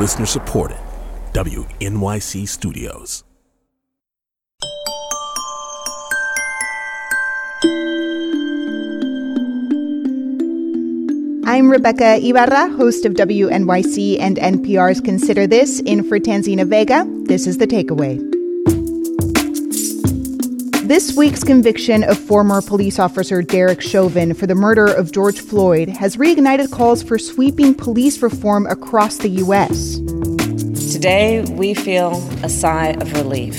Listener supported. WNYC Studios. I'm Rebecca Ibarra, host of WNYC and NPR's Consider This, in for Tanzina Vega. This is the takeaway. This week's conviction of former police officer Derek Chauvin for the murder of George Floyd has reignited calls for sweeping police reform across the U.S. Today, we feel a sigh of relief.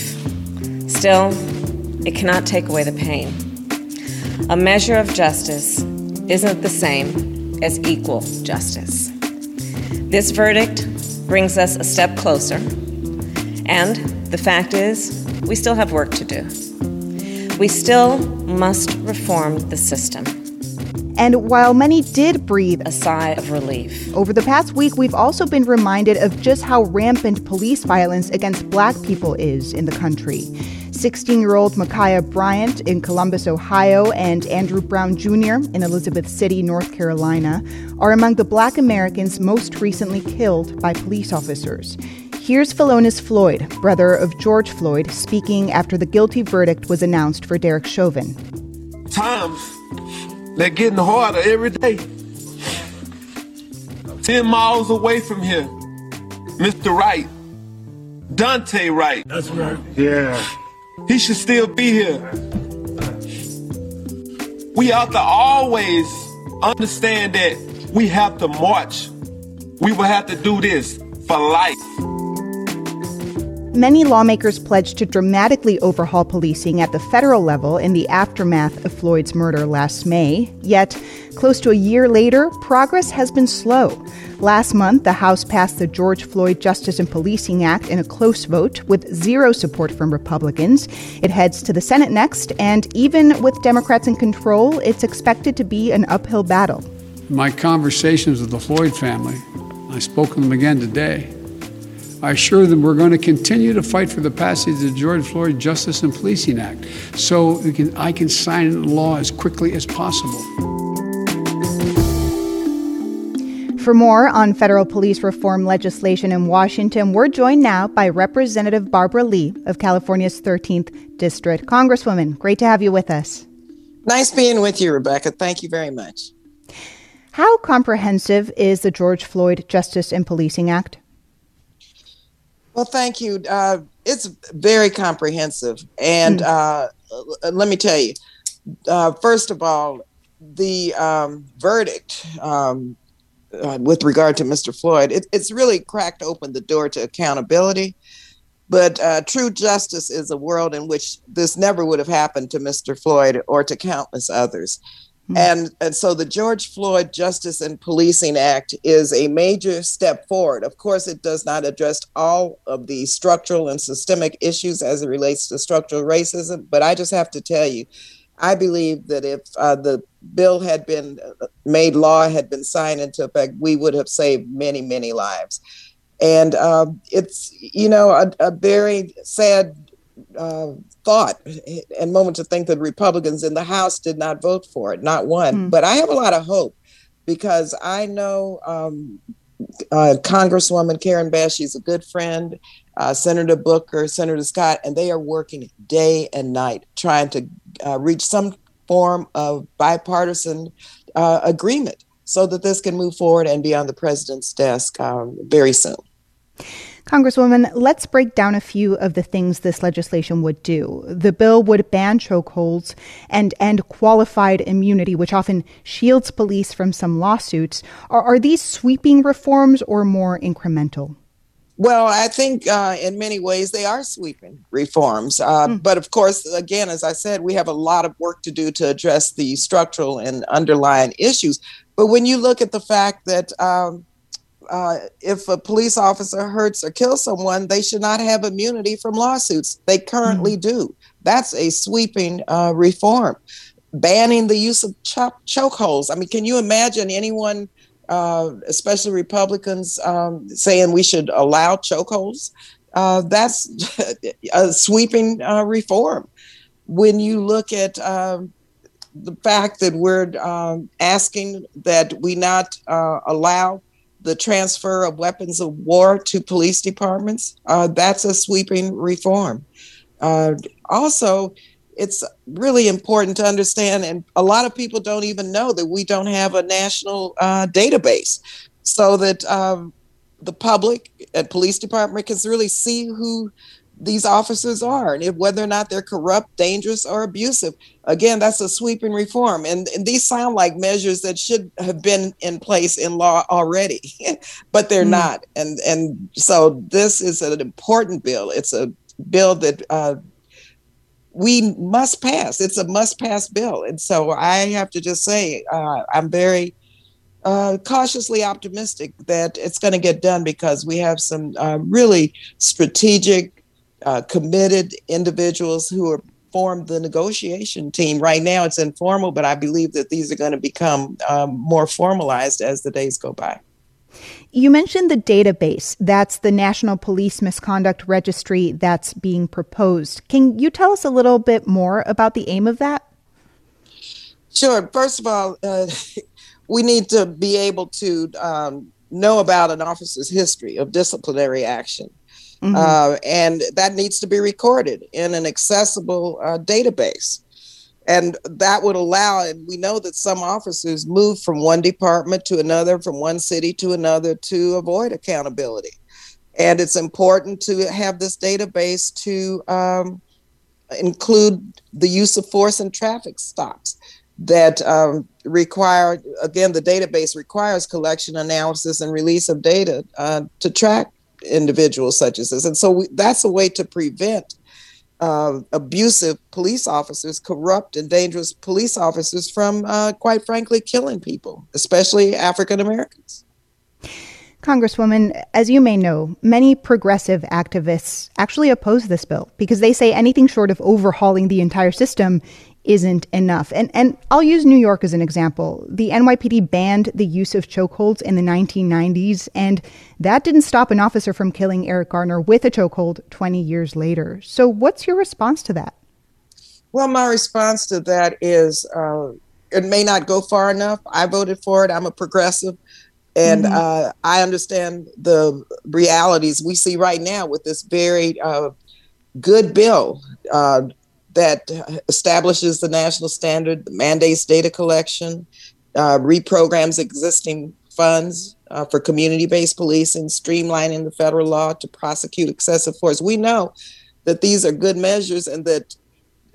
Still, it cannot take away the pain. A measure of justice isn't the same as equal justice. This verdict brings us a step closer, and the fact is, we still have work to do. We still must reform the system. And while many did breathe a sigh of relief, over the past week, we've also been reminded of just how rampant police violence against black people is in the country. 16 year old Ma'Khia Bryant in Columbus, Ohio, and Andrew Brown Jr. in Elizabeth City, North Carolina, are among the black Americans most recently killed by police officers. Here's Philonise Floyd, brother of George Floyd, speaking after the guilty verdict was announced for Derek Chauvin. Times, they're getting harder every day. 10 miles away from here, Mr. Wright, Daunte Wright. That's right. Yeah. He should still be here. We have to always understand that we have to march. We will have to do this for life. Many lawmakers pledged to dramatically overhaul policing at the federal level in the aftermath of Floyd's murder last May. Yet, close to a year later, progress has been slow. Last month, the House passed the George Floyd Justice and Policing Act in a close vote with zero support from Republicans. It heads to the Senate next, and even with Democrats in control, it's expected to be an uphill battle. My conversations with the Floyd family, I spoke to them again today I assure them we're going to continue to fight for the passage of the George Floyd Justice and Policing Act so can, I can sign into law as quickly as possible. For more on federal police reform legislation in Washington, we're joined now by Representative Barbara Lee of California's 13th District. Congresswoman, great to have you with us. Nice being with you, Rebecca. Thank you very much. How comprehensive is the George Floyd Justice and Policing Act? Well, thank you. Uh, it's very comprehensive. And mm. uh, let me tell you, uh, first of all, the um, verdict um, uh, with regard to Mr. Floyd, it, it's really cracked open the door to accountability. But uh, true justice is a world in which this never would have happened to Mr. Floyd or to countless others. Mm-hmm. And, and so the George Floyd Justice and Policing Act is a major step forward. Of course, it does not address all of the structural and systemic issues as it relates to structural racism, but I just have to tell you, I believe that if uh, the bill had been uh, made law, had been signed into effect, we would have saved many, many lives. And uh, it's, you know, a, a very sad uh, thought and moment to think that Republicans in the House did not vote for it, not one. Mm. But I have a lot of hope because I know um, uh, Congresswoman Karen Bass, she's a good friend, uh, Senator Booker, Senator Scott, and they are working day and night trying to uh, reach some form of bipartisan uh, agreement so that this can move forward and be on the president's desk um, very soon. Congresswoman, let's break down a few of the things this legislation would do. The bill would ban chokeholds and end qualified immunity, which often shields police from some lawsuits. Are, are these sweeping reforms or more incremental? Well, I think uh, in many ways they are sweeping reforms. Uh, mm. But of course, again, as I said, we have a lot of work to do to address the structural and underlying issues. But when you look at the fact that um, uh, if a police officer hurts or kills someone, they should not have immunity from lawsuits. They currently mm-hmm. do. That's a sweeping uh, reform. Banning the use of cho- chokeholds. I mean, can you imagine anyone, uh, especially Republicans, um, saying we should allow chokeholds? Uh, that's a sweeping uh, reform. When you look at um, the fact that we're um, asking that we not uh, allow the transfer of weapons of war to police departments. Uh, that's a sweeping reform. Uh, also, it's really important to understand, and a lot of people don't even know that we don't have a national uh, database so that um, the public and police department can really see who these officers are and if, whether or not they're corrupt, dangerous, or abusive. Again, that's a sweeping reform. And, and these sound like measures that should have been in place in law already, but they're mm. not. And, and so this is an important bill. It's a bill that uh, we must pass. It's a must pass bill. And so I have to just say, uh, I'm very uh, cautiously optimistic that it's going to get done because we have some uh, really strategic, uh, committed individuals who are formed the negotiation team. Right now, it's informal, but I believe that these are going to become um, more formalized as the days go by. You mentioned the database. That's the National Police Misconduct Registry that's being proposed. Can you tell us a little bit more about the aim of that? Sure. First of all, uh, we need to be able to um, know about an officer's history of disciplinary action. Mm-hmm. Uh, and that needs to be recorded in an accessible uh, database. And that would allow, and we know that some officers move from one department to another, from one city to another to avoid accountability. And it's important to have this database to um, include the use of force and traffic stops that um, require, again, the database requires collection, analysis, and release of data uh, to track individuals such as this. And so we, that's a way to prevent uh, abusive police officers, corrupt and dangerous police officers from, uh, quite frankly, killing people, especially African Americans. Congresswoman, as you may know, many progressive activists actually oppose this bill because they say anything short of overhauling the entire system isn't enough. And and I'll use New York as an example. The NYPD banned the use of chokeholds in the 1990s and that didn't stop an officer from killing Eric Garner with a chokehold 20 years later. So what's your response to that? Well, my response to that is uh, it may not go far enough. I voted for it. I'm a progressive. And mm-hmm. uh, I understand the realities we see right now with this very uh, good bill uh, that establishes the national standard, mandates data collection, uh, reprograms existing funds uh, for community based policing, streamlining the federal law to prosecute excessive force. We know that these are good measures and that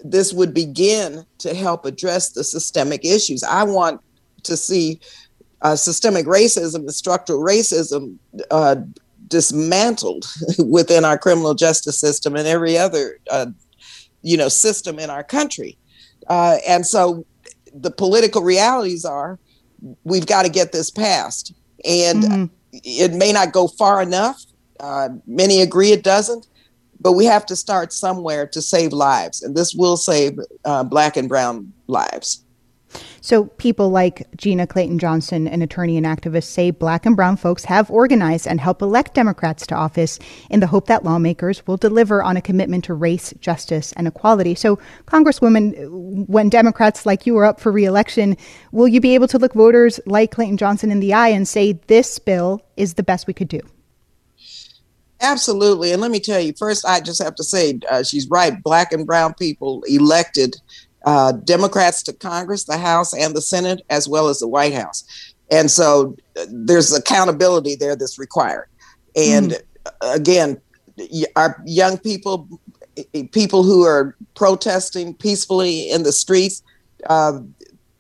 this would begin to help address the systemic issues. I want to see uh, systemic racism and structural racism uh, dismantled within our criminal justice system and every other uh, you know system in our country. Uh, and so the political realities are we've got to get this passed. And mm-hmm. it may not go far enough. Uh, many agree it doesn't but we have to start somewhere to save lives. And this will save uh, black and brown lives so people like Gina Clayton Johnson, an attorney and activist, say black and brown folks have organized and help elect Democrats to office in the hope that lawmakers will deliver on a commitment to race, justice, and equality. So, Congresswoman, when Democrats like you are up for reelection, will you be able to look voters like Clayton Johnson in the eye and say this bill is the best we could do? Absolutely. And let me tell you, first, I just have to say uh, she's right. Black and brown people elected uh, Democrats to Congress, the House, and the Senate, as well as the White House. And so uh, there's accountability there that's required. And mm. again, our young people, people who are protesting peacefully in the streets, uh,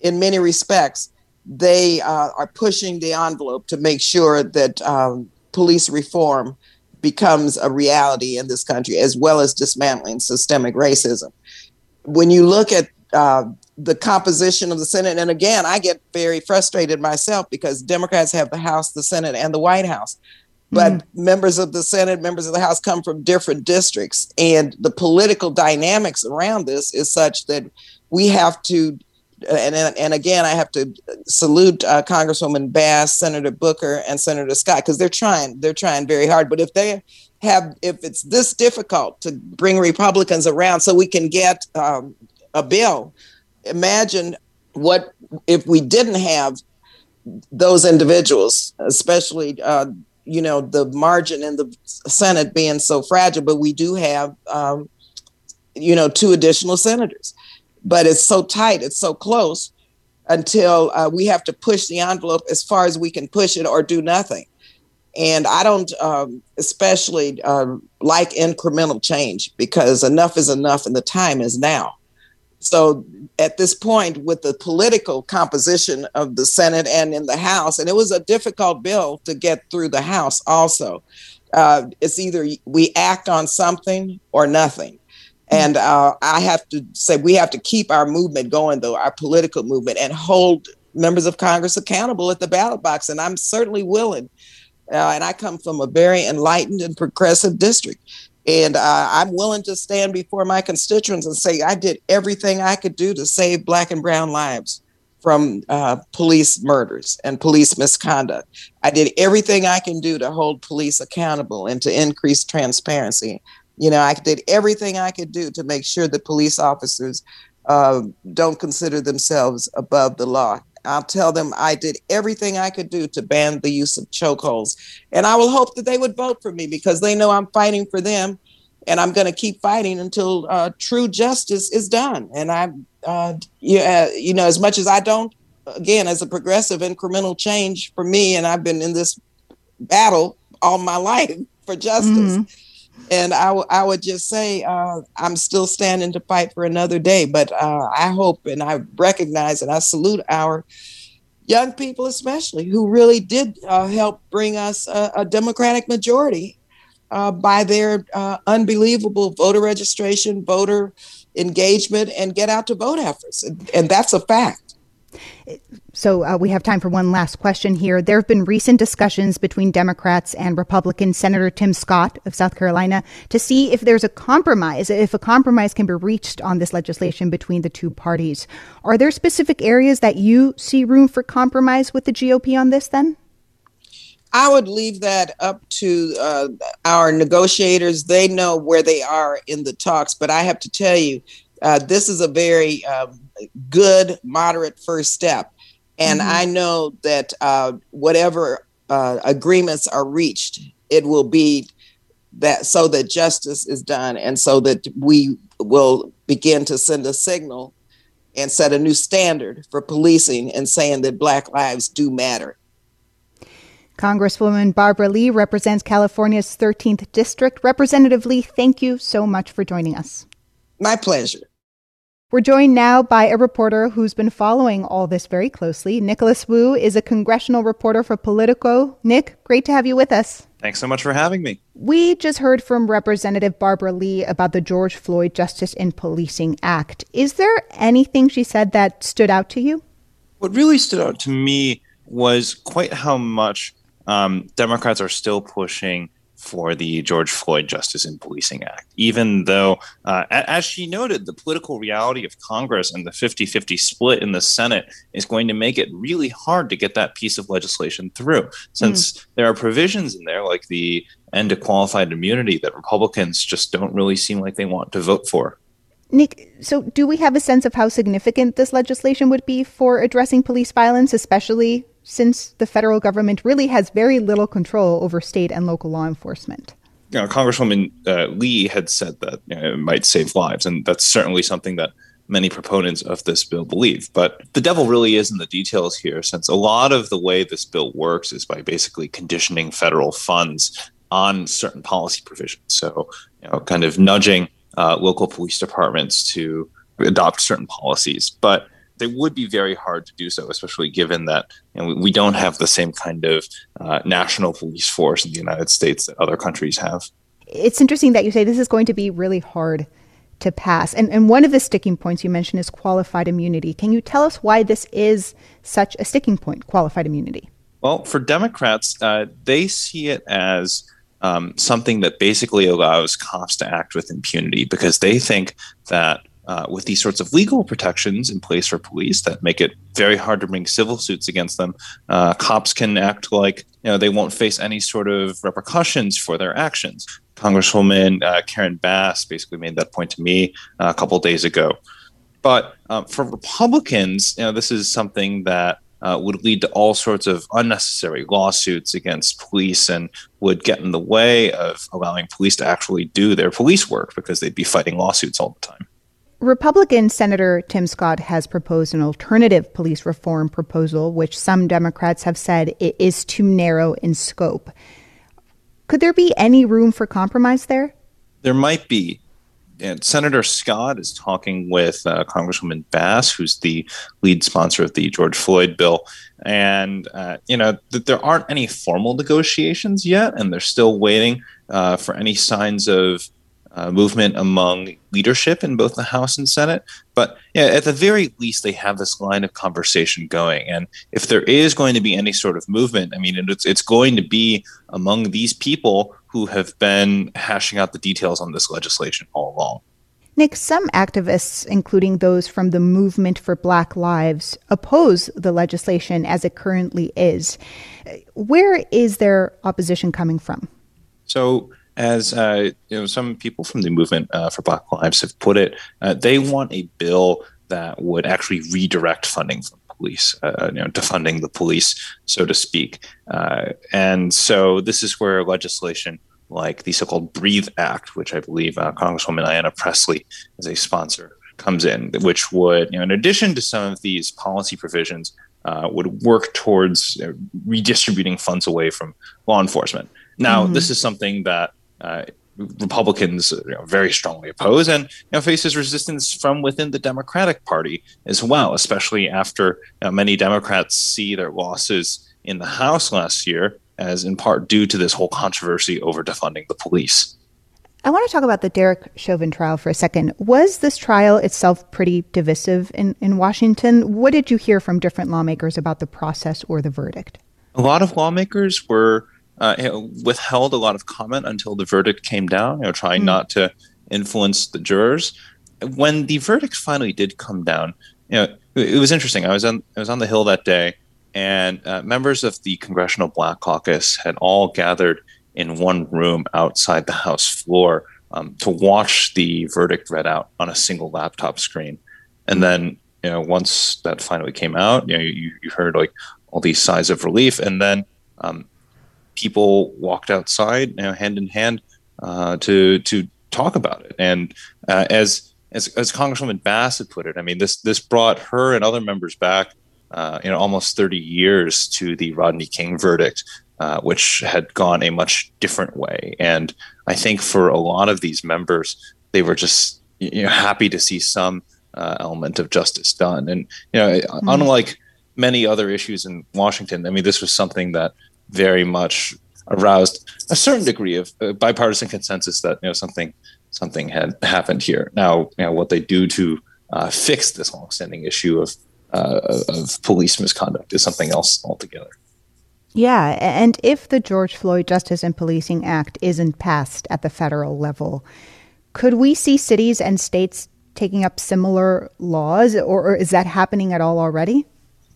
in many respects, they uh, are pushing the envelope to make sure that um, police reform becomes a reality in this country, as well as dismantling systemic racism. When you look at uh, the composition of the Senate. And again, I get very frustrated myself because Democrats have the House, the Senate, and the White House. But mm members of the Senate, members of the House come from different districts. And the political dynamics around this is such that we have to, and, and again, I have to salute uh, Congresswoman Bass, Senator Booker, and Senator Scott, because they're trying, they're trying very hard. But if they have, if it's this difficult to bring Republicans around so we can get um, a bill. Imagine what if we didn't have those individuals, especially uh, you know the margin in the Senate being so fragile. But we do have um, you know two additional senators, but it's so tight, it's so close until uh, we have to push the envelope as far as we can push it or do nothing. And I don't um, especially uh, like incremental change because enough is enough and the time is now. So at this point, with the political composition of the Senate and in the House, and it was a difficult bill to get through the House also, uh, it's either we act on something or nothing. And uh, I have to say, we have to keep our movement going, though, our political movement, and hold members of Congress accountable at the ballot box. And I'm certainly willing. Uh, and I come from a very enlightened and progressive district. And uh, I'm willing to stand before my constituents and say, I did everything I could do to save Black and Brown lives from uh, police murders and police misconduct. I did everything I can do to hold police accountable and to increase transparency. You know, I did everything I could do to make sure that police officers uh, don't consider themselves above the law. I'll tell them I did everything I could do to ban the use of chokeholds. And I will hope that they would vote for me because they know I'm fighting for them. And I'm going to keep fighting until uh, true justice is done. And I, uh, yeah, you know, as much as I don't, again, as a progressive, incremental change for me, and I've been in this battle all my life for justice. Mm-hmm and I, w- I would just say uh, I'm still standing to fight for another day. But uh, I hope and I recognize and I salute our young people, especially who really did uh, help bring us a, a Democratic majority uh, by their uh, unbelievable voter registration, voter engagement, and get out to vote efforts. and, and that's a fact. So uh, we have time for one last question here. There have been recent discussions between Democrats and Republican Senator Tim Scott of South Carolina to see if there's a compromise, if a compromise can be reached on this legislation between the two parties. Are there specific areas that you see room for compromise with the GOP on this then? I would leave that up to uh, our negotiators. They know where they are in the talks, but I have to tell you, uh, this is a very um, good, moderate first step. And mm-hmm. I know that uh, whatever uh, agreements are reached, it will be that so that justice is done and so that we will begin to send a signal and set a new standard for policing and saying that Black lives do matter. Congresswoman Barbara Lee represents California's 13th District. Representative Lee, thank you so much for joining us. My pleasure. We're joined now by a reporter who's been following all this very closely. Nicholas Wu is a congressional reporter for Politico. Nick, great to have you with us. Thanks so much for having me. We just heard from Representative Barbara Lee about the George Floyd Justice in Policing Act. Is there anything she said that stood out to you? What really stood out to me was quite how much um, Democrats are still pushing for the George Floyd Justice in Policing Act, even though, uh, as she noted, the political reality of Congress and the 50 50 split in the Senate is going to make it really hard to get that piece of legislation through, since mm. there are provisions in there like the end to qualified immunity that Republicans just don't really seem like they want to vote for. Nick, so do we have a sense of how significant this legislation would be for addressing police violence, especially since the federal government really has very little control over state and local law enforcement. You know, Congresswoman uh, Lee had said that you know, it might save lives, and that's certainly something that many proponents of this bill believe. But the devil really is in the details here, since a lot of the way this bill works is by basically conditioning federal funds on certain policy provisions. So, you know, kind of nudging uh, local police departments to adopt certain policies. But they would be very hard to do so, especially given that you know, we don't have the same kind of uh, national police force in the United States that other countries have. It's interesting that you say this is going to be really hard to pass. And, and one of the sticking points you mentioned is qualified immunity. Can you tell us why this is such a sticking point, qualified immunity? Well, for Democrats, uh, they see it as um, something that basically allows cops to act with impunity because they think that uh, with these sorts of legal protections in place for police that make it very hard to bring civil suits against them, uh, cops can act like you know they won't face any sort of repercussions for their actions. Congresswoman uh, Karen Bass basically made that point to me uh, a couple days ago. But um, for Republicans, you know, this is something that uh, would lead to all sorts of unnecessary lawsuits against police and would get in the way of allowing police to actually do their police work because they'd be fighting lawsuits all the time. Republican Senator Tim Scott has proposed an alternative police reform proposal, which some Democrats have said it is too narrow in scope. Could there be any room for compromise there? There might be. And Senator Scott is talking with uh, Congresswoman Bass, who's the lead sponsor of the George Floyd bill. And, uh, you know, th- there aren't any formal negotiations yet, and they're still waiting uh, for any signs of uh, movement among leadership in both the House and Senate. But yeah, at the very least, they have this line of conversation going. And if there is going to be any sort of movement, I mean, it's it's going to be among these people who have been hashing out the details on this legislation all along. Nick, some activists, including those from the Movement for Black Lives, oppose the legislation as it currently is. Where is their opposition coming from? So, as uh, you know, some people from the movement uh, for Black Lives have put it, uh, they want a bill that would actually redirect funding from police, uh, you know, defunding the police, so to speak. Uh, and so this is where legislation like the so-called Breathe Act, which I believe uh, Congresswoman Ayanna Pressley is a sponsor, comes in, which would, you know, in addition to some of these policy provisions, would work towards redistributing funds away from law enforcement. Now, mm-hmm. this is something that uh, Republicans you know, very strongly oppose and you know, faces resistance from within the Democratic Party as well, especially after you know, many Democrats see their losses in the House last year as in part due to this whole controversy over defunding the police. I want to talk about the Derek Chauvin trial for a second. Was this trial itself pretty divisive in, in Washington? What did you hear from different lawmakers about the process or the verdict? A lot of lawmakers were uh, you know, withheld a lot of comment until the verdict came down, you know, trying mm. not to influence the jurors. When the verdict finally did come down, you know, it was interesting. I was on I was on the Hill that day, and uh, members of the Congressional Black Caucus had all gathered in one room outside the House floor um, to watch the verdict read out on a single laptop screen. And then, you know, once that finally came out, you know, you, you heard like all these sighs of relief, and then um, people walked outside, you know, hand in hand, uh, to to talk about it. And uh, as as as Congresswoman Bass had put it, I mean, this this brought her and other members back, uh, you know, almost 30 years to the Rodney King verdict, uh, which had gone a much different way. And I think for a lot of these members, they were just you know happy to see some uh, element of justice done. And you know, mm-hmm. unlike many other issues in Washington, I mean, this was something that very much aroused a certain degree of uh, bipartisan consensus that you know something something had happened here. Now, you know, what they do to uh, fix this longstanding issue of uh, of police misconduct is something else altogether. Yeah, and if the George Floyd Justice and Policing Act isn't passed at the federal level, could we see cities and states taking up similar laws, or, or is that happening at all already?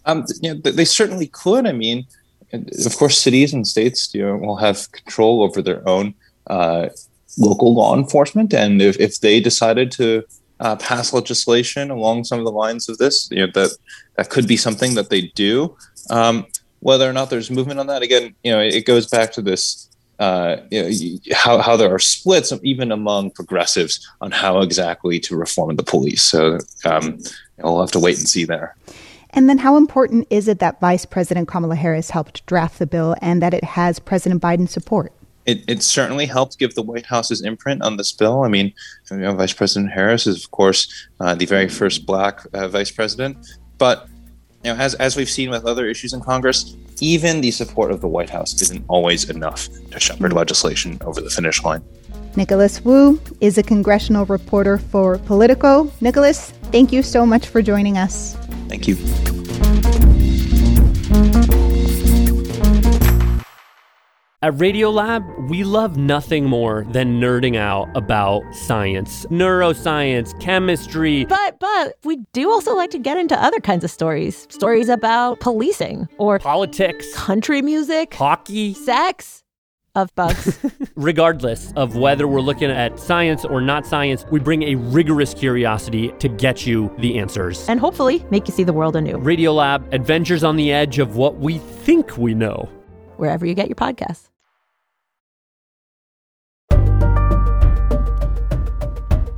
Um, you know, they certainly could. I mean, of course, cities and states you know, will have control over their own uh, local law enforcement, and if, if they decided to uh, pass legislation along some of the lines of this, you know, that that could be something that they do. Um, whether or not there's movement on that, again, you know, it goes back to this. Uh, you know, how, how there are splits even among progressives on how exactly to reform the police. So um, we'll have to wait and see there. And then, how important is it that Vice President Kamala Harris helped draft the bill and that it has President Biden's support? It, it certainly helped give the White House's imprint on this bill. I mean, you know, Vice President Harris is, of course, uh, the very first black uh, vice president. But you know, as, as we've seen with other issues in Congress, even the support of the White House isn't always enough to shepherd legislation over the finish line. Nicholas Wu is a congressional reporter for Politico. Nicholas, thank you so much for joining us. Thank you. At Radiolab, we love nothing more than nerding out about science, neuroscience, chemistry. But but we do also like to get into other kinds of stories. Stories about policing or politics, country music, hockey, sex of bugs. Regardless of whether we're looking at science or not science, we bring a rigorous curiosity to get you the answers. and hopefully make you see the world anew, Radiolab, adventures on the edge of what we think we know. wherever you get your podcasts.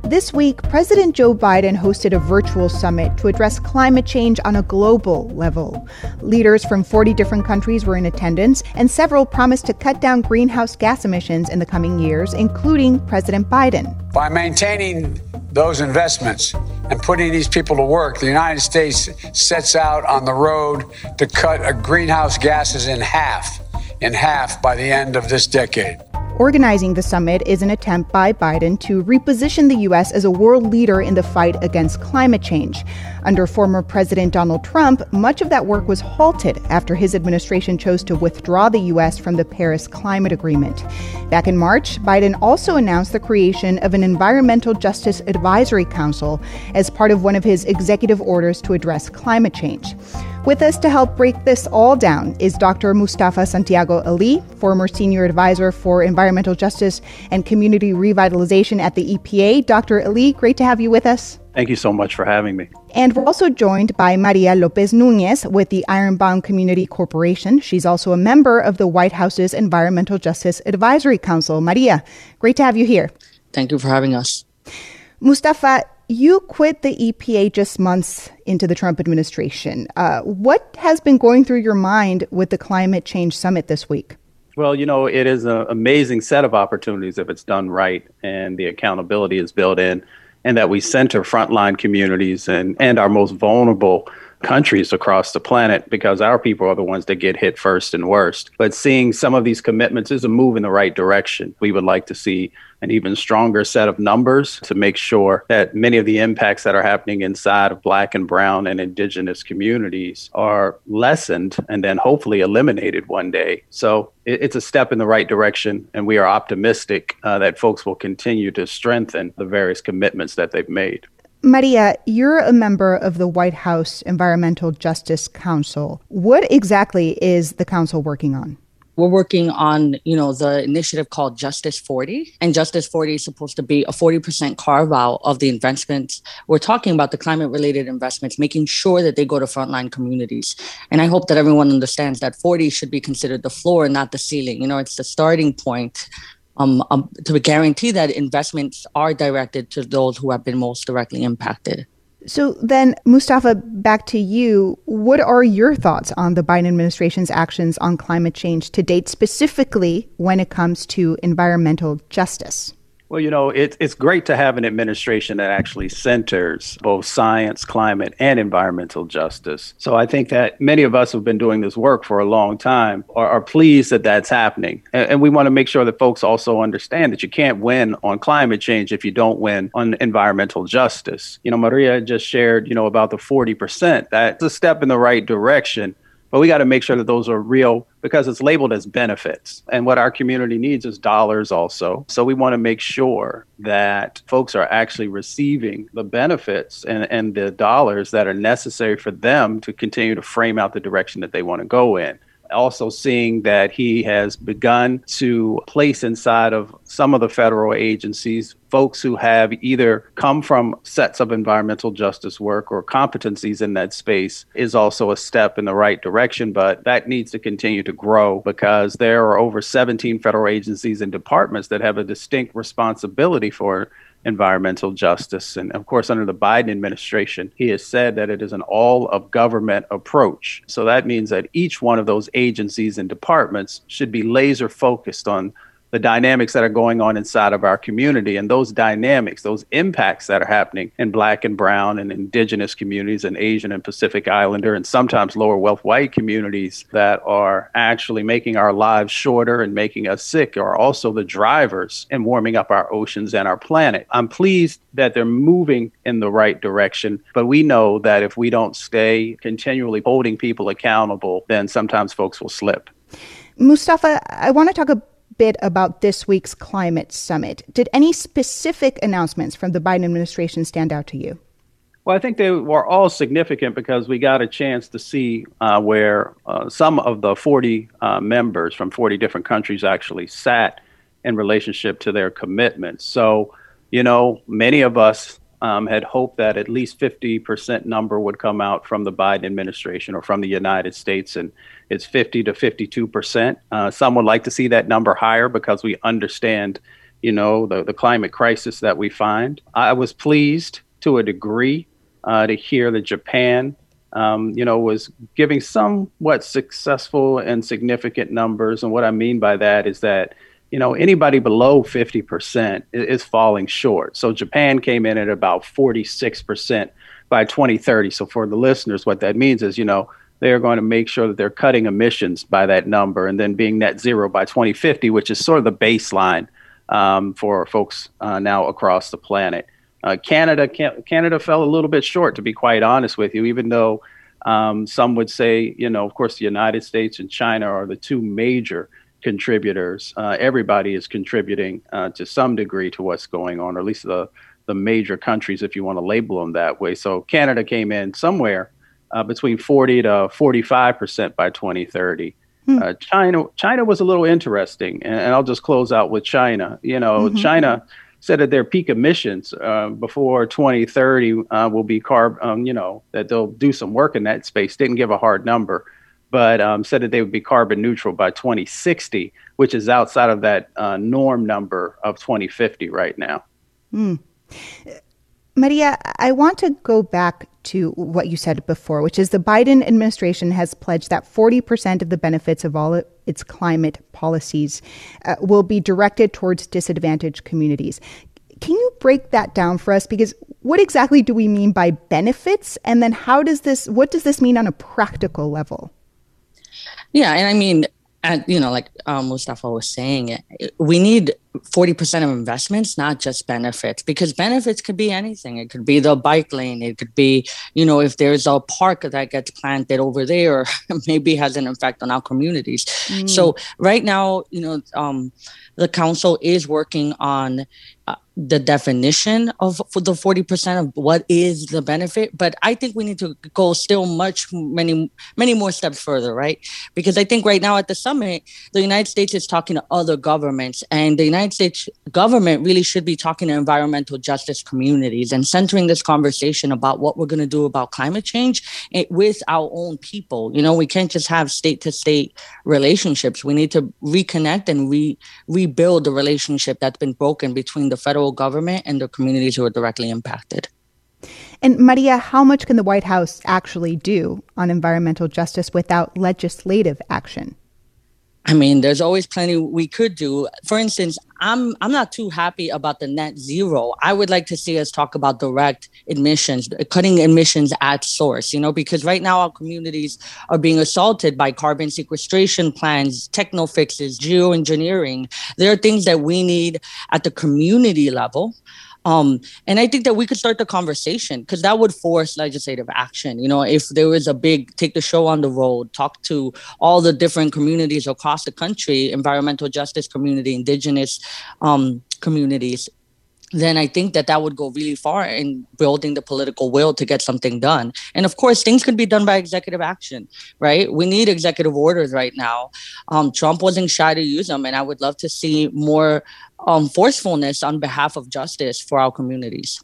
This week, President Joe Biden hosted a virtual summit to address climate change on a global level. Leaders from 40 different countries were in attendance, and several promised to cut down greenhouse gas emissions in the coming years, including President Biden. By maintaining those investments and putting these people to work, the United States sets out on the road to cut greenhouse gases in half, in half by the end of this decade. Organizing the summit is an attempt by Biden to reposition the U.S. as a world leader in the fight against climate change. Under former President Donald Trump, much of that work was halted after his administration chose to withdraw the U.S. from the Paris Climate Agreement. Back in March, Biden also announced the creation of an Environmental Justice Advisory Council as part of one of his executive orders to address climate change. With us to help break this all down is Dr. Mustafa Santiago Ali, former senior advisor for environmental justice and community revitalization at the EPA. Dr. Ali, great to have you with us. Thank you so much for having me. And we're also joined by Maria Lopez Nunez with the Ironbound Community Corporation. She's also a member of the White House's Environmental Justice Advisory Council. Maria, great to have you here. Thank you for having us. Mustafa, you quit the EPA just months into the Trump administration. Uh, what has been going through your mind with the climate change summit this week? Well, you know, it is an amazing set of opportunities if it's done right and the accountability is built in, and that we center frontline communities and, and our most vulnerable countries across the planet because our people are the ones that get hit first and worst. But seeing some of these commitments is a move in the right direction. We would like to see an even stronger set of numbers to make sure that many of the impacts that are happening inside of Black and Brown and Indigenous communities are lessened and then hopefully eliminated one day. So it's a step in the right direction, and we are optimistic uh, that folks will continue to strengthen the various commitments that they've made. Maria, you're a member of the White House Environmental Justice Council. What exactly is the council working on? We're working on, you know, the initiative called Justice 40. And Justice 40 is supposed to be a 40% carve out of the investments. We're talking about the climate related investments, making sure that they go to frontline communities. And I hope that everyone understands that 40 should be considered the floor, not the ceiling. You know, it's the starting point um, um, to guarantee that investments are directed to those who have been most directly impacted. So then, Mustafa, back to you. What are your thoughts on the Biden administration's actions on climate change to date, specifically when it comes to environmental justice? Well, you know, it, it's great to have an administration that actually centers both science, climate, and environmental justice. So I think that many of us who've been doing this work for a long time are, are pleased that that's happening. And, and we want to make sure that folks also understand that you can't win on climate change if you don't win on environmental justice. You know, Maria just shared, you know, about the 40%. That's a step in the right direction. But we got to make sure that those are real because it's labeled as benefits. And what our community needs is dollars also. So we want to make sure that folks are actually receiving the benefits and, and the dollars that are necessary for them to continue to frame out the direction that they want to go in also seeing that he has begun to place inside of some of the federal agencies folks who have either come from sets of environmental justice work or competencies in that space is also a step in the right direction, but that needs to continue to grow because there are over 17 federal agencies and departments that have a distinct responsibility for environmental justice. And of course, under the Biden administration, he has said that it is an all of government approach. So that means that each one of those agencies and departments should be laser focused on the dynamics that are going on inside of our community and those dynamics, those impacts that are happening in black and brown and indigenous communities and Asian and Pacific Islander and sometimes lower wealth white communities that are actually making our lives shorter and making us sick are also the drivers in warming up our oceans and our planet. I'm pleased that they're moving in the right direction, but we know that if we don't stay continually holding people accountable, then sometimes folks will slip. Mustafa, I want to talk a bit about this week's climate summit. Did any specific announcements from the Biden administration stand out to you? Well, I think they were all significant because we got a chance to see uh, where uh, some of the 40 uh, members from 40 different countries actually sat in relationship to their commitments. So, you know, many of us um, had hoped that at least 50% number would come out from the Biden administration or from the United States, and it's 50 to 52%. Uh, some would like to see that number higher because we understand, you know, the, the climate crisis that we find. I was pleased to a degree uh, to hear that Japan, um, you know, was giving somewhat successful and significant numbers. And what I mean by that is that, you know, anybody below 50% is, falling short. So Japan came in at about 46% by 2030. So for the listeners, what that means is, you know, they are going to make sure that they're cutting emissions by that number and then being net zero by 2050, which is sort of the baseline um, for folks uh, now across the planet. Uh, Canada Canada fell a little bit short, to be quite honest with you, even though um, some would say, you know, of course, the United States and China are the two major contributors. Uh, everybody is contributing uh, to some degree to what's going on, or at least the the major countries, if you want to label them that way. So Canada came in somewhere uh, between 40 to 45 percent by 2030. Hmm. Uh, China China was a little interesting, and, and, I'll just close out with China. You know, mm-hmm. China said that their peak emissions uh, before 2030 uh, will be carb, um, you know, that they'll do some work in that space. Didn't give a hard number, but um, said that they would be carbon neutral by 2060, which is outside of that uh, norm number of 2050 right now. Mm. Maria, I want to go back to what you said before, which is the Biden administration has pledged that 40% of the benefits of all its climate policies uh, will be directed towards disadvantaged communities. Can you break that down for us? Because what exactly do we mean by benefits? And then how does this, what does this mean on a practical level? Yeah, and I mean, and you know, like um, Mustafa was saying, we need 40% of investments, not just benefits, because benefits could be anything. It could be the bike lane. It could be, you know, if there's a park that gets planted over there, maybe has an effect on our communities. Mm. So right now, you know, um, the council is working on uh, the definition of the 40% of what is the benefit but i think we need to go still much many many more steps further right? Because i think right now at the summit the united states is talking to other governments and the united states government really should be talking to environmental justice communities and centering this conversation about what we're going to do about climate change eh, with our own people. You know we can't just have state to state relationships. We need to reconnect and re rebuild the relationship that's been broken between the federal government and the communities who are directly impacted. And Maria, how much can the White House actually do on environmental justice without legislative action? I mean, there's always plenty we could do. For instance, I'm I'm not too happy about the net zero. I would like to see us talk about direct emissions, cutting emissions at source, you know, because right now our communities are being assaulted by carbon sequestration plans, techno fixes, geoengineering. There are things that we need at the community level um, and I think that we could start the conversation because that would force legislative action. You know, if there was a big take the show on the road, talk to all the different communities across the country, environmental justice community, indigenous um, communities, then I think that that would go really far in building the political will to get something done. And of course, things could be done by executive action, right? We need executive orders right now. Um, Trump wasn't shy to use them, and I would love to see more um, forcefulness on behalf of justice for our communities.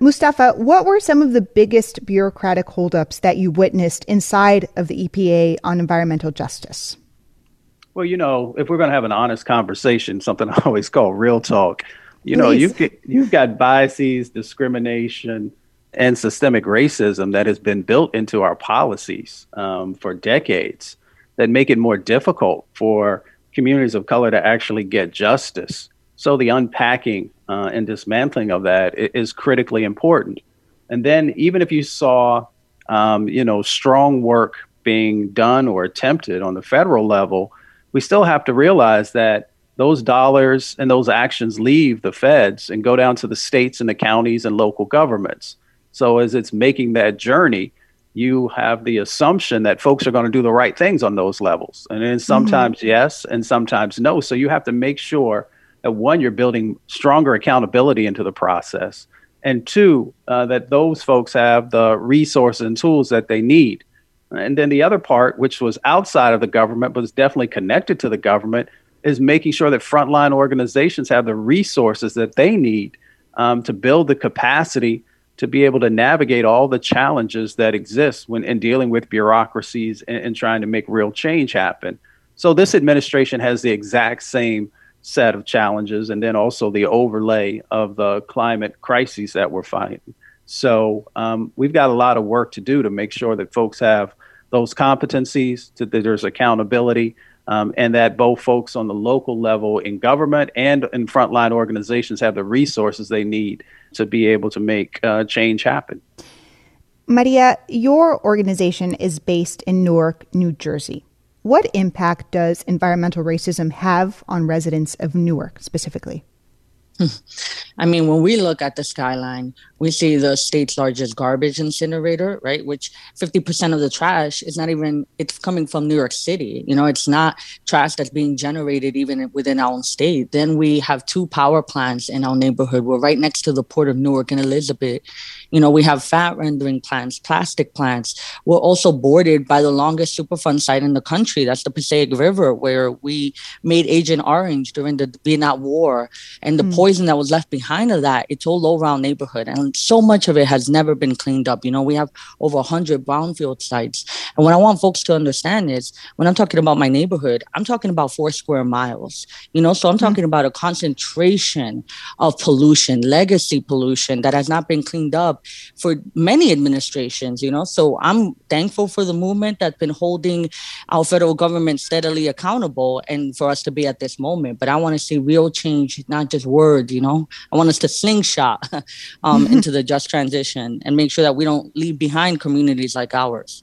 Mustafa, what were some of the biggest bureaucratic holdups that you witnessed inside of the EPA on environmental justice? Well, you know, if we're going to have an honest conversation, something I always call real talk, you know, you've, you've got biases, discrimination, and systemic racism that has been built into our policies um, for decades that make it more difficult for communities of color to actually get justice. So the unpacking uh, and dismantling of that is critically important. And then even if you saw, um, you know, strong work being done or attempted on the federal level, we still have to realize that those dollars and those actions leave the feds and go down to the states and the counties and local governments. So as it's making that journey, you have the assumption that folks are going to do the right things on those levels. And then sometimes mm-hmm. yes, and sometimes no. So you have to make sure that one, you're building stronger accountability into the process. and two, uh, that those folks have the resources and tools that they need. And then the other part, which was outside of the government, but is definitely connected to the government, is making sure that frontline organizations have the resources that they need um, to build the capacity to be able to navigate all the challenges that exist when in dealing with bureaucracies and, and trying to make real change happen. So this administration has the exact same set of challenges, and then also the overlay of the climate crises that we're fighting. So um, we've got a lot of work to do to make sure that folks have those competencies, that there's accountability, um, and that both folks on the local level in government and in frontline organizations have the resources they need to be able to make uh, change happen. Maria, your organization is based in Newark, New Jersey. What impact does environmental racism have on residents of Newark specifically? I mean, when we look at the skyline, we see the state's largest garbage incinerator, right? Which 50% of the trash is not even, it's coming from New York City. You know, it's not trash that's being generated even within our own state. Then we have two power plants in our neighborhood. We're right next to the port of Newark and Elizabeth. You know, we have fat rendering plants, plastic plants. We're also bordered by the longest Superfund site in the country. That's the Passaic River, where we made Agent Orange during the Vietnam War. And the mm. poison that was left behind of that, it's all over our neighborhood. And so much of it has never been cleaned up. You know, we have over 100 brownfield sites. And what I want folks to understand is when I'm talking about my neighborhood, I'm talking about four square miles. You know, so I'm mm. talking about a concentration of pollution, legacy pollution that has not been cleaned up for many administrations, you know. So I'm thankful for the movement that's been holding our federal government steadily accountable and for us to be at this moment. But I want to see real change, not just words, you know. I want us to slingshot um, into the just transition and make sure that we don't leave behind communities like ours.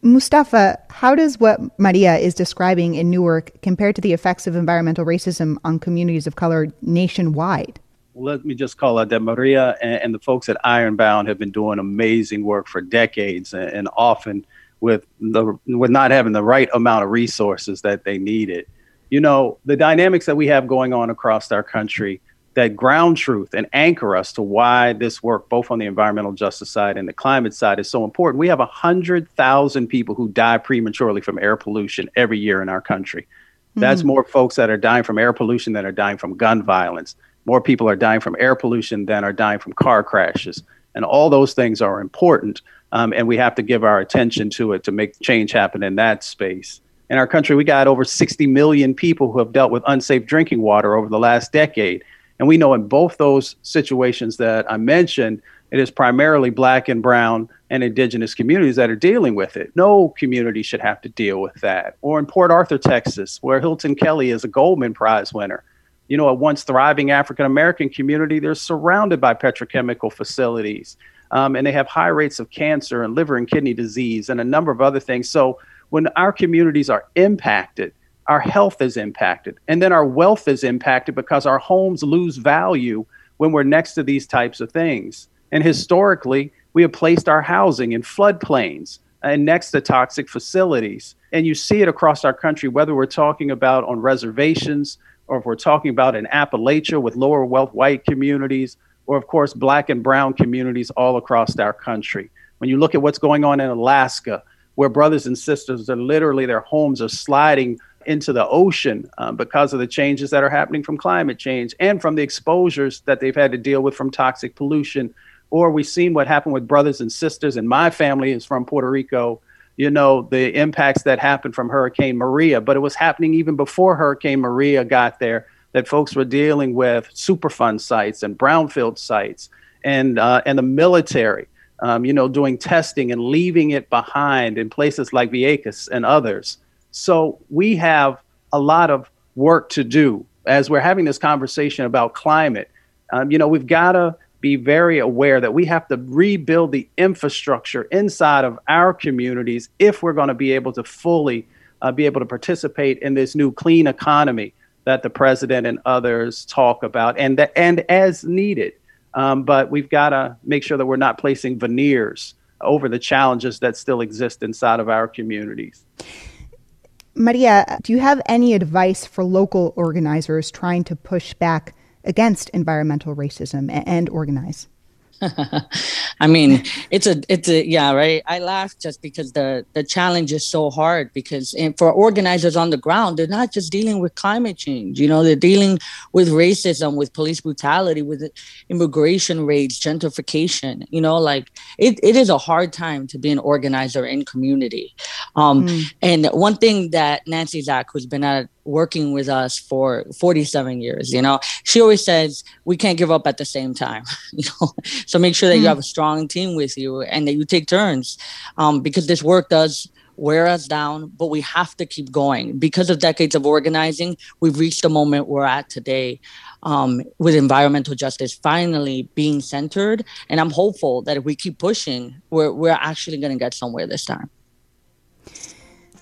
Mustafa, how does what Maria is describing in Newark compare to the effects of environmental racism on communities of color nationwide? let me just call out that Maria and, and, the folks at Ironbound have been doing amazing work for decades, and, and, often with the with not having the right amount of resources that they needed. You know, the dynamics that we have going on across our country that ground truth and anchor us to why this work, both on the environmental justice side and the climate side, is so important. We have 100,000 people who die prematurely from air pollution every year in our country. That's mm-hmm. more folks that are dying from air pollution than are dying from gun violence more people are dying from air pollution than are dying from car crashes. And all those things are important. Um, and we have to give our attention to it to make change happen in that space. In our country, we got over 60 million people who have dealt with unsafe drinking water over the last decade. And we know in both those situations that I mentioned, it is primarily black and brown and indigenous communities that are dealing with it. No community should have to deal with that. Or in Port Arthur, Texas, where Hilton Kelly is a Goldman Prize winner you know, a once thriving African American community, they're surrounded by petrochemical facilities. Um, and they have high rates of cancer and liver and kidney disease and a number of other things. So when our communities are impacted, our health is impacted, and then our wealth is impacted because our homes lose value when we're next to these types of things. And historically, we have placed our housing in floodplains and next to toxic facilities. And you see it across our country, whether we're talking about on reservations, or if we're talking about in Appalachia with lower wealth white communities, or of course, black and brown communities all across our country. When you look at what's going on in Alaska, where brothers and sisters are literally their homes are sliding into the ocean um, because of the changes that are happening from climate change and from the exposures that they've had to deal with from toxic pollution. Or we've seen what happened with brothers and sisters, and my family is from Puerto Rico you know, the impacts that happened from Hurricane Maria, but it was happening even before Hurricane Maria got there that folks were dealing with Superfund sites and brownfield sites and, uh, and the military, um, you know, doing testing and leaving it behind in places like Vieques and others. So we have a lot of work to do as we're having this conversation about climate. Um, you know, we've got to be very aware that we have to rebuild the infrastructure inside of our communities if we're going to be able to fully uh, be able to participate in this new clean economy that the president and others talk about and that, and as needed. Um, but we've got to make sure that we're not placing veneers over the challenges that still exist inside of our communities. Maria, do you have any advice for local organizers trying to push back against environmental racism and organize? I mean, it's a, it's a, yeah, right. I laugh just because the the challenge is so hard because for organizers on the ground, they're not just dealing with climate change. You know, they're dealing with racism, with police brutality, with immigration raids, gentrification. You know, like it, it is a hard time to be an organizer in community. Um, mm. And one thing that Nancy Zak, who's been at working with us for 47 years you know? She always says we can't give up at the same time you know? So make sure that mm you have a strong team with you and that you take turns um, because this work does wear us down but we have to keep going. Because of decades of organizing we've reached the moment we're at today um, with environmental justice finally being centered. And i'm hopeful that if we keep pushing we're, we're actually going to get somewhere this time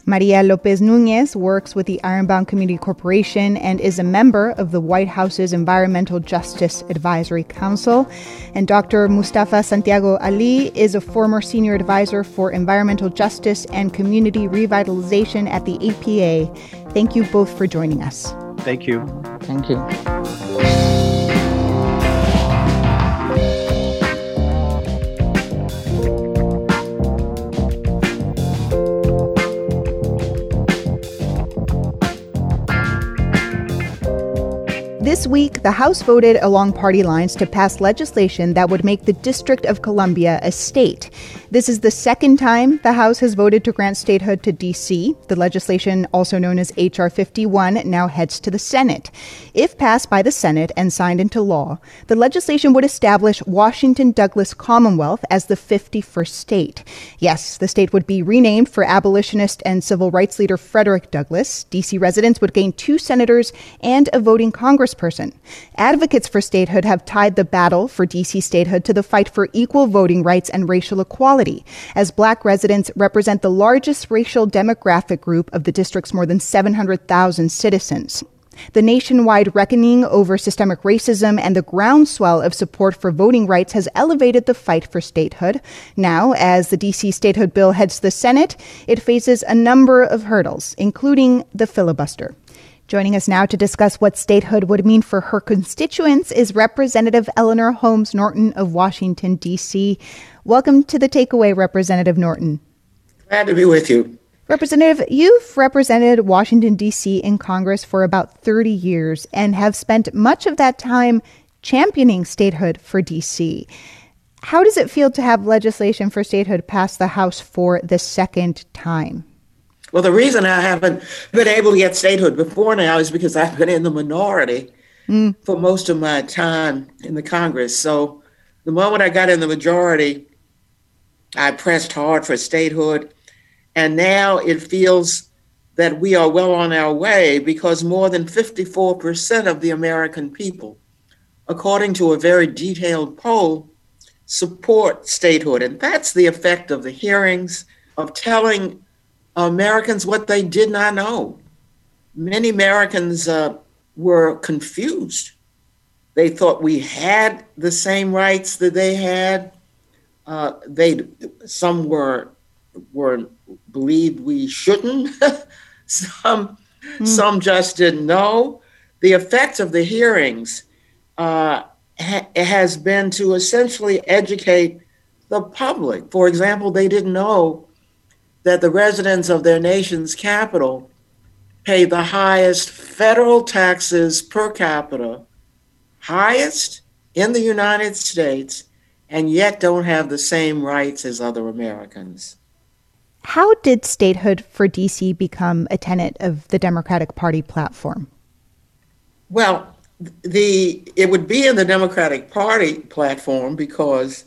Maria Lopez Nunez works with the Ironbound Community Corporation and is a member of the White House's Environmental Justice Advisory Council. And Dr. Mustafa Santiago Ali is a former senior advisor for environmental justice and community revitalization at the EPA. Thank you both for joining us. Thank you. Thank you. This week, the House voted along party lines to pass legislation that would make the District of Columbia a state. This is the second time the House has voted to grant statehood to D.C. The legislation, also known as H.R. 51, now heads to the Senate. If passed by the Senate and signed into law, the legislation would establish Washington Douglass Commonwealth as the 51st state. Yes, the state would be renamed for abolitionist and civil rights leader Frederick Douglass. D.C. residents would gain two senators and a voting congressperson. Advocates for statehood have tied the battle for D.C. statehood to the fight for equal voting rights and racial equality, as black residents represent the largest racial demographic group of the district's more than 700,000 citizens. The nationwide reckoning over systemic racism and the groundswell of support for voting rights has elevated the fight for statehood. Now, as the DC statehood bill heads the Senate, it faces a number of hurdles, including the filibuster. Joining us now to discuss what statehood would mean for her constituents is Representative Eleanor Holmes Norton of Washington, D.C. Welcome to the takeaway, Representative Norton. Glad to be with you. Representative, you've represented Washington, D.C. in Congress for about 30 years and have spent much of that time championing statehood for D.C. How does it feel to have legislation for statehood pass the House for the second time? Well, the reason I haven't been able to get statehood before now is because I've been in the minority mm. for most of my time in the Congress. So the moment I got in the majority, I pressed hard for statehood. And now it feels that we are well on our way because more than 54% of the American people, according to a very detailed poll, support statehood. And that's the effect of the hearings, of telling Americans what they did not know. Many Americans uh, were confused. They thought we had the same rights that they had. Uh, they some were were believed we shouldn't. some mm. some just didn't know. The effect of the hearings uh, ha- has been to essentially educate the public. For example, they didn't know that the residents of their nation's capital pay the highest federal taxes per capita, highest in the United States, and yet don't have the same rights as other Americans. How did statehood for DC become a tenet of the Democratic Party platform? Well, the it would be in the Democratic Party platform because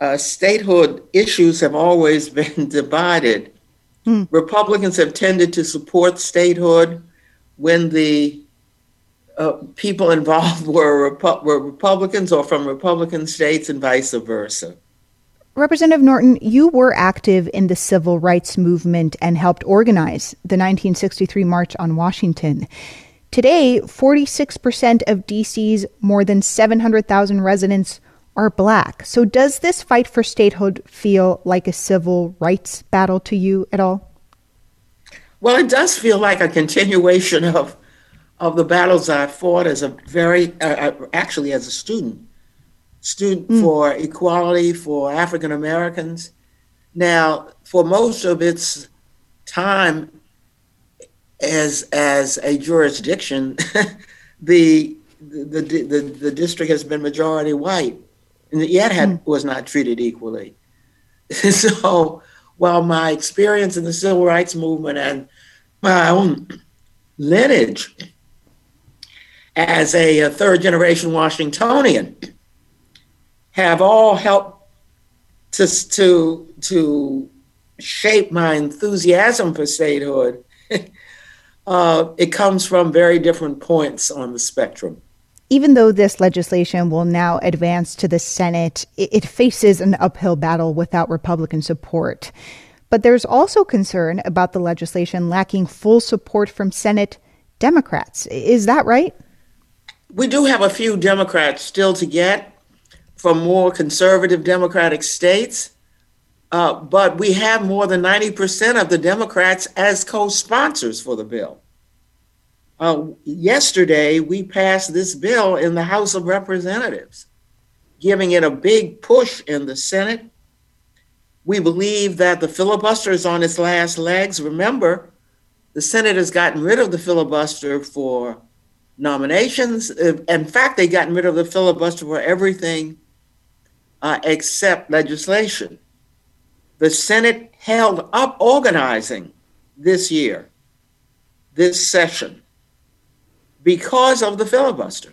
uh, statehood issues have always been divided. Mm. Republicans have tended to support statehood when the uh, people involved were, Repu- were Republicans or from Republican states and vice versa. Representative Norton, you were active in the civil rights movement and helped organize the 1963 March on Washington. Today, 46% of DC's more than 700,000 residents are black. So, does this fight for statehood feel like a civil rights battle to you at all? Well, it does feel like a continuation of of the battles I fought as a very uh, uh actually as a student. student mm. for equality for African Americans. Now, for most of its time as as a jurisdiction, the, the the, the district has been majority white, and yet had, mm. was not treated equally. so, while my experience in the civil rights movement and my own lineage as a, a third generation Washingtonian have all helped to, to, to shape my enthusiasm for statehood, uh, it comes from very different points on the spectrum. Even though this legislation will now advance to the Senate, it faces an uphill battle without Republican support. But there's also concern about the legislation lacking full support from Senate Democrats. Is that right? We do have a few Democrats still to get from more conservative Democratic states. Uh, but we have more than 90% of the Democrats as co sponsors for the bill. Uh, yesterday, we passed this bill in the House of Representatives, giving it a big push in the Senate. We believe that the filibuster is on its last legs. Remember, the Senate has gotten rid of the filibuster for nominations. In fact, they've gotten rid of the filibuster for everything uh, except legislation. The Senate held up organizing this year, this session, because of the filibuster.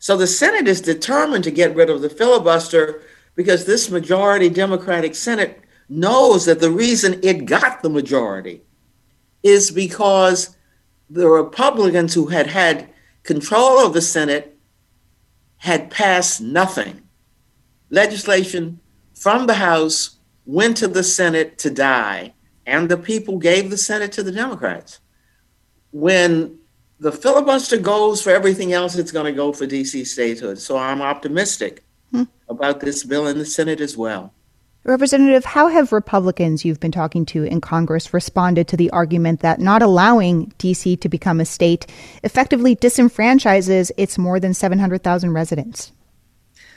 So the Senate is determined to get rid of the filibuster because this majority Democratic Senate knows that the reason it got the majority is because the Republicans who had had control of the Senate had passed nothing legislation from the House went to the Senate to die, and the people gave the Senate to the Democrats. When the filibuster goes for everything else, it's going to go for DC statehood. So I'm optimistic hmm. about this bill in the Senate as well. Representative, how have Republicans you've been talking to in Congress responded to the argument that not allowing D.C. to become a state effectively disenfranchises its more than 700,000 residents?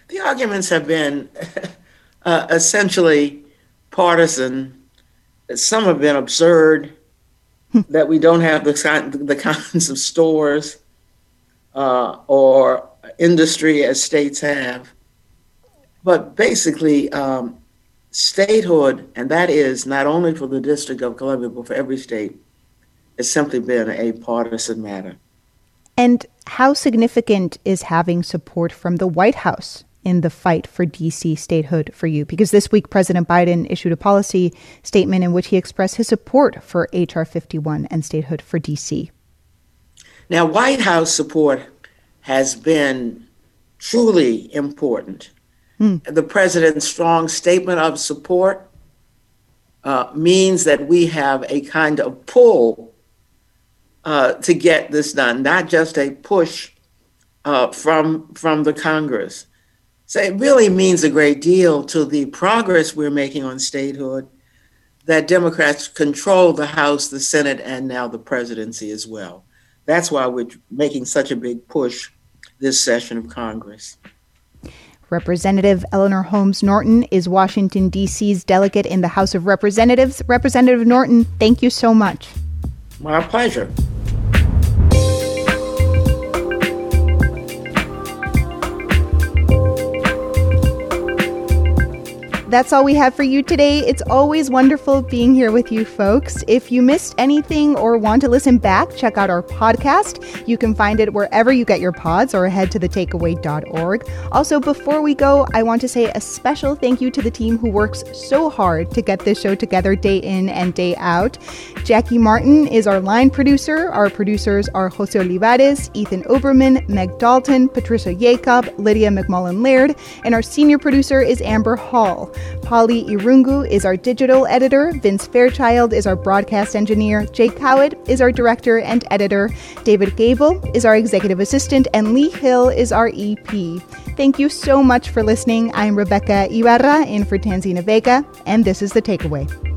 The arguments have been uh, essentially partisan. Some have been absurd. That we don't have the, the kinds of stores uh, or industry as states have. But basically, um, statehood, and that is not only for the District of Columbia, but for every state, has simply been a partisan matter. And how significant is having support from the White House in the fight for DC statehood for you? Because this week, President Biden issued a policy statement in which he expressed his support for H.R. 51 and statehood for DC. Now, White House support has been truly important. Hmm. The president's strong statement of support uh, means that we have a kind of pull uh, to get this done, not just a push uh, from from the Congress. So it really means a great deal to the progress we're making on statehood that Democrats control the House, the Senate, and now the presidency as well. That's why we're making such a big push this session of Congress. Representative Eleanor Holmes Norton is Washington, D.C.'s delegate in the House of Representatives. Representative Norton, thank you so much. My pleasure. That's all we have for you today. It's always wonderful being here with you folks. If you missed anything or want to listen back, check out our podcast. You can find it wherever you get your pods or head to thetakeaway.org. Also, before we go, I want to say a special thank you to the team who works so hard to get this show together day in and day out. Jackie Martin is our line producer. Our producers are Jose Olivares, Ethan Oberman, Meg Dalton, Patricia Jacob, Lydia McMullen Laird, and our senior producer is Amber Hall. Polly Irungu is our digital editor. Vince Fairchild is our broadcast engineer. Jake Howard is our director and editor. David Gable is our executive assistant. And Lee Hill is our EP. Thank you so much for listening. I'm Rebecca Ibarra in for Tanzina Vega, and this is The Takeaway.